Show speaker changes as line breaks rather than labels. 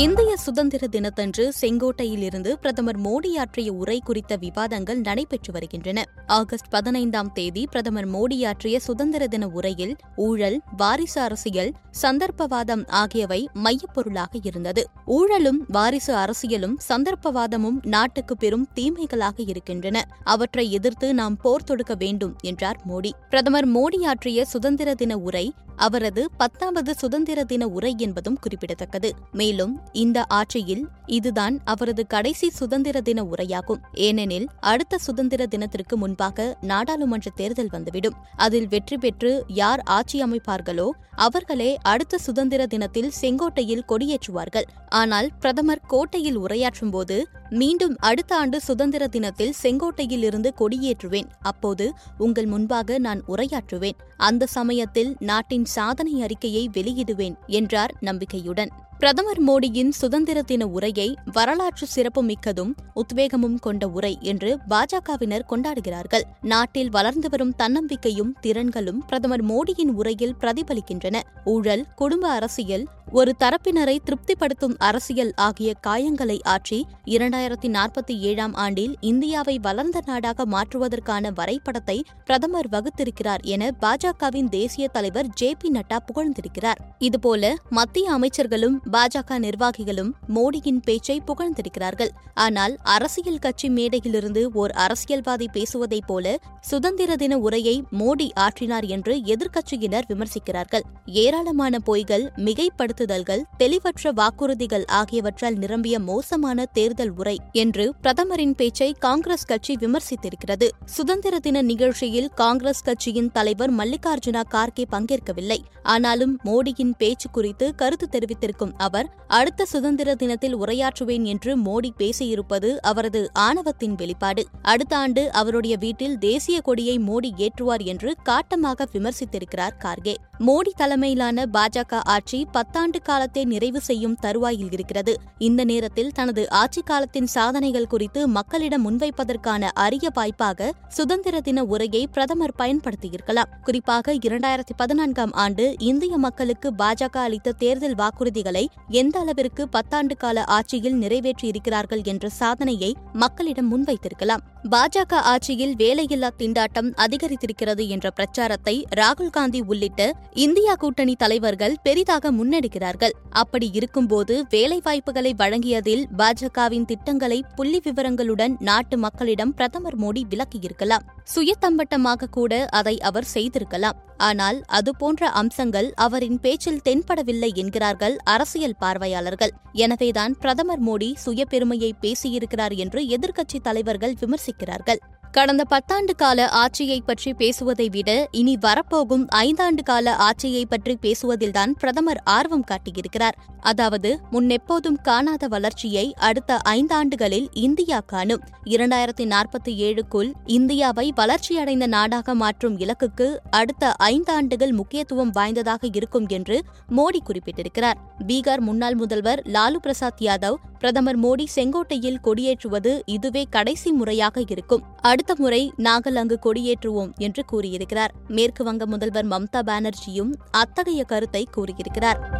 இந்திய சுதந்திர தினத்தன்று செங்கோட்டையில் இருந்து பிரதமர் மோடி ஆற்றிய உரை குறித்த விவாதங்கள் நடைபெற்று வருகின்றன. ஆகஸ்ட் பதினைந்தாம் தேதி பிரதமர் மோடி ஆற்றிய சுதந்திர தின உரையில் ஊழல் வாரிசு அரசியல் சந்தர்ப்பவாதம் ஆகியவை மையப்பொருளாக இருந்தது. ஊழலும் வாரிசு அரசியலும் சந்தர்ப்பவாதமும் நாட்டுக்கு பெரும் தீமைகளாக இருக்கின்றன. அவற்றை எதிர்த்து நாம் போர் தொடுக்க வேண்டும் என்றார் மோடி. பிரதமர் மோடி ஆற்றிய சுதந்திர தின உரை அவரது பத்தாவது சுதந்திர தின உரை என்பதும் குறிப்பிடத்தக்கது. மேலும் இந்த ஆட்சியில் இதுதான் அவரது கடைசி சுதந்திர தின உரையாகும். ஏனெனில் அடுத்த சுதந்திர தினத்திற்கு முன்பாக நாடாளுமன்ற தேர்தல் வந்துவிடும். அதில் வெற்றி பெற்று யார் ஆட்சி அமைப்பார்களோ அவர்களே அடுத்த சுதந்திர தினத்தில் செங்கோட்டையில் கொடியேற்றுவார்கள். ஆனால் பிரதமர் கோட்டையில் உரையாற்றும் போது மீண்டும் அடுத்த ஆண்டு சுதந்திர தினத்தில் செங்கோட்டையில் இருந்து கொடியேற்றுவேன். அப்போது உங்கள் முன்பாக நான் உரையாற்றுவேன். அந்த சமயத்தில் நாட்டின் சாதனை அறிக்கையை வெளியிடுவேன் என்றார் நம்பிக்கையுடன். பிரதமர் மோடியின் சுதந்திர தின உரையை வரலாற்று சிறப்புமிக்கதும் உத்வேகமும் கொண்ட உரை என்று பாஜகவினர் கொண்டாடுகிறார்கள். நாட்டில் வளர்ந்து வரும் தன்னம்பிக்கையும் திறன்களும் பிரதமர் மோடியின் உரையில் பிரதிபலிக்கின்றன. ஊழல் குடும்ப அரசியல் ஒரு தரப்பினரை திருப்திப்படுத்தும் அரசியல் ஆகிய காயங்களை ஆற்றி இரண்டாயிரத்தி நாற்பத்தி ஏழாம் ஆண்டில் இந்தியாவை வளர்ந்த நாடாக மாற்றுவதற்கான வரைபடத்தை பிரதமர் வகுத்திருக்கிறார் என பாஜகவின் தேசிய தலைவர் ஜே பி நட்டா புகழ்ந்திருக்கிறார். இதுபோல மத்திய அமைச்சர்களும் பாஜக நிர்வாகிகளும் மோடியின் பேச்சை புகழ்ந்திருக்கிறார்கள். ஆனால் அரசியல் கட்சி மேடையிலிருந்து ஓர் அரசியல்வாதி பேசுவதைப் போல சுதந்திர தின உரையை மோடி ஆற்றினார் என்று எதிர்க்கட்சியினர் விமர்சிக்கிறார்கள். ஏராளமான பொய்கள் மிகைப்படுத்துதல்கள் தெளிவற்ற வாக்குறுதிகள் ஆகியவற்றால் நிரம்பிய மோசமான தேர்தல் உரை என்று பிரதமரின் பேச்சை காங்கிரஸ் கட்சி விமர்சித்திருக்கிறது. சுதந்திர தின நிகழ்ச்சியில் காங்கிரஸ் கட்சியின் தலைவர் மல்லிகார்ஜுனா கார்கே பங்கேற்கவில்லை. ஆனாலும் மோடியின் பேச்சு குறித்து கருத்து தெரிவித்திருக்கும் அவர் அடுத்த சுதந்திர தினத்தில் உரையாற்றுவேன் என்று மோடி பேசியிருப்பது அவரது ஆணவத்தின் வெளிப்பாடு. அடுத்த ஆண்டு அவருடைய வீட்டில் தேசிய கொடியை மோடி ஏற்றுவார் என்று காட்டமாக விமர்சித்திருக்கிறார் கார்கே. மோடி தலைமையிலான பாஜக ஆட்சி பத்தாண்டு காலத்தை நிறைவு செய்யும் தருவாயில் இருக்கிறது. இந்த நேரத்தில் தனது ஆட்சி காலத்தின் சாதனைகள் குறித்து மக்களிடம் முன்வைப்பதற்கான அரிய வாய்ப்பாக சுதந்திர தின உரையை பிரதமர் பயன்படுத்தியிருக்கலாம். குறிப்பாக இரண்டாயிரத்தி பதினான்காம் ஆண்டு இந்திய மக்களுக்கு பாஜக அளித்த தேர்தல் வாக்குறுதிகளை எந்த அளவிற்கு பத்தாண்டு கால ஆட்சியில் நிறைவேற்றியிருக்கிறார்கள் என்ற சாதனையை மக்களிடம் முன்வைத்திருக்கலாம். பாஜக ஆட்சியில் வேலையில்லா திண்டாட்டம் அதிகரித்திருக்கிறது என்ற பிரச்சாரத்தை ராகுல் காந்தி உள்ளிட்ட இந்தியா கூட்டணி தலைவர்கள் பெரிதாக முன்னெடுக்கிறார்கள். அப்படி இருக்கும்போது வேலைவாய்ப்புகளை வழங்கியதில் பாஜகவின் திட்டங்களை புள்ளி விவரங்களுடன் நாட்டு மக்களிடம் பிரதமர் மோடி விளக்கியிருக்கலாம். சுயத்தம்பட்டமாக கூட அதை அவர் செய்திருக்கலாம். ஆனால் அதுபோன்ற அம்சங்கள் அவரின் பேச்சில் தென்படவில்லை என்கிறார்கள் அரசியல் பார்வையாளர்கள். எனவேதான் பிரதமர் மோடி சுயபெருமையை பேசியிருக்கிறார் என்று எதிர்க்கட்சித் தலைவர்கள் விமர்சிக்கிறார்கள். கடந்த பத்தாண்டு கால ஆட்சியை பற்றி பேசுவதை விட இனி வரப்போகும் ஐந்தாண்டு கால ஆட்சியை பற்றி பேசுவதில்தான் பிரதமர் ஆர்வம் காட்டியிருக்கிறார். அதாவது முன்னெப்போதும் காணாத வளர்ச்சியை அடுத்த ஐந்தாண்டுகளில் இந்தியா காணும். இரண்டாயிரத்தி நாற்பத்தி ஏழுக்குள் இந்தியாவை வளர்ச்சியடைந்த நாடாக மாற்றும் இலக்குக்கு அடுத்த ஐந்தாண்டுகள் முக்கியத்துவம் வாய்ந்ததாக இருக்கும் என்று மோடி குறிப்பிட்டிருக்கிறார். பீகார் முன்னாள் முதல்வர் லாலு பிரசாத் யாதவ் பிரதமர் மோடி செங்கோட்டையில் கொடியேற்றுவது இதுவே கடைசி முறையாக இருக்கும். அடுத்த முறை நாங்கள் அங்கு கொடியேற்றுவோம் என்று கூறியிருக்கிறார். மேற்கு வங்க முதல்வர் மம்தா பானர்ஜியும் அத்தகைய கருத்தை கூறியிருக்கிறார்.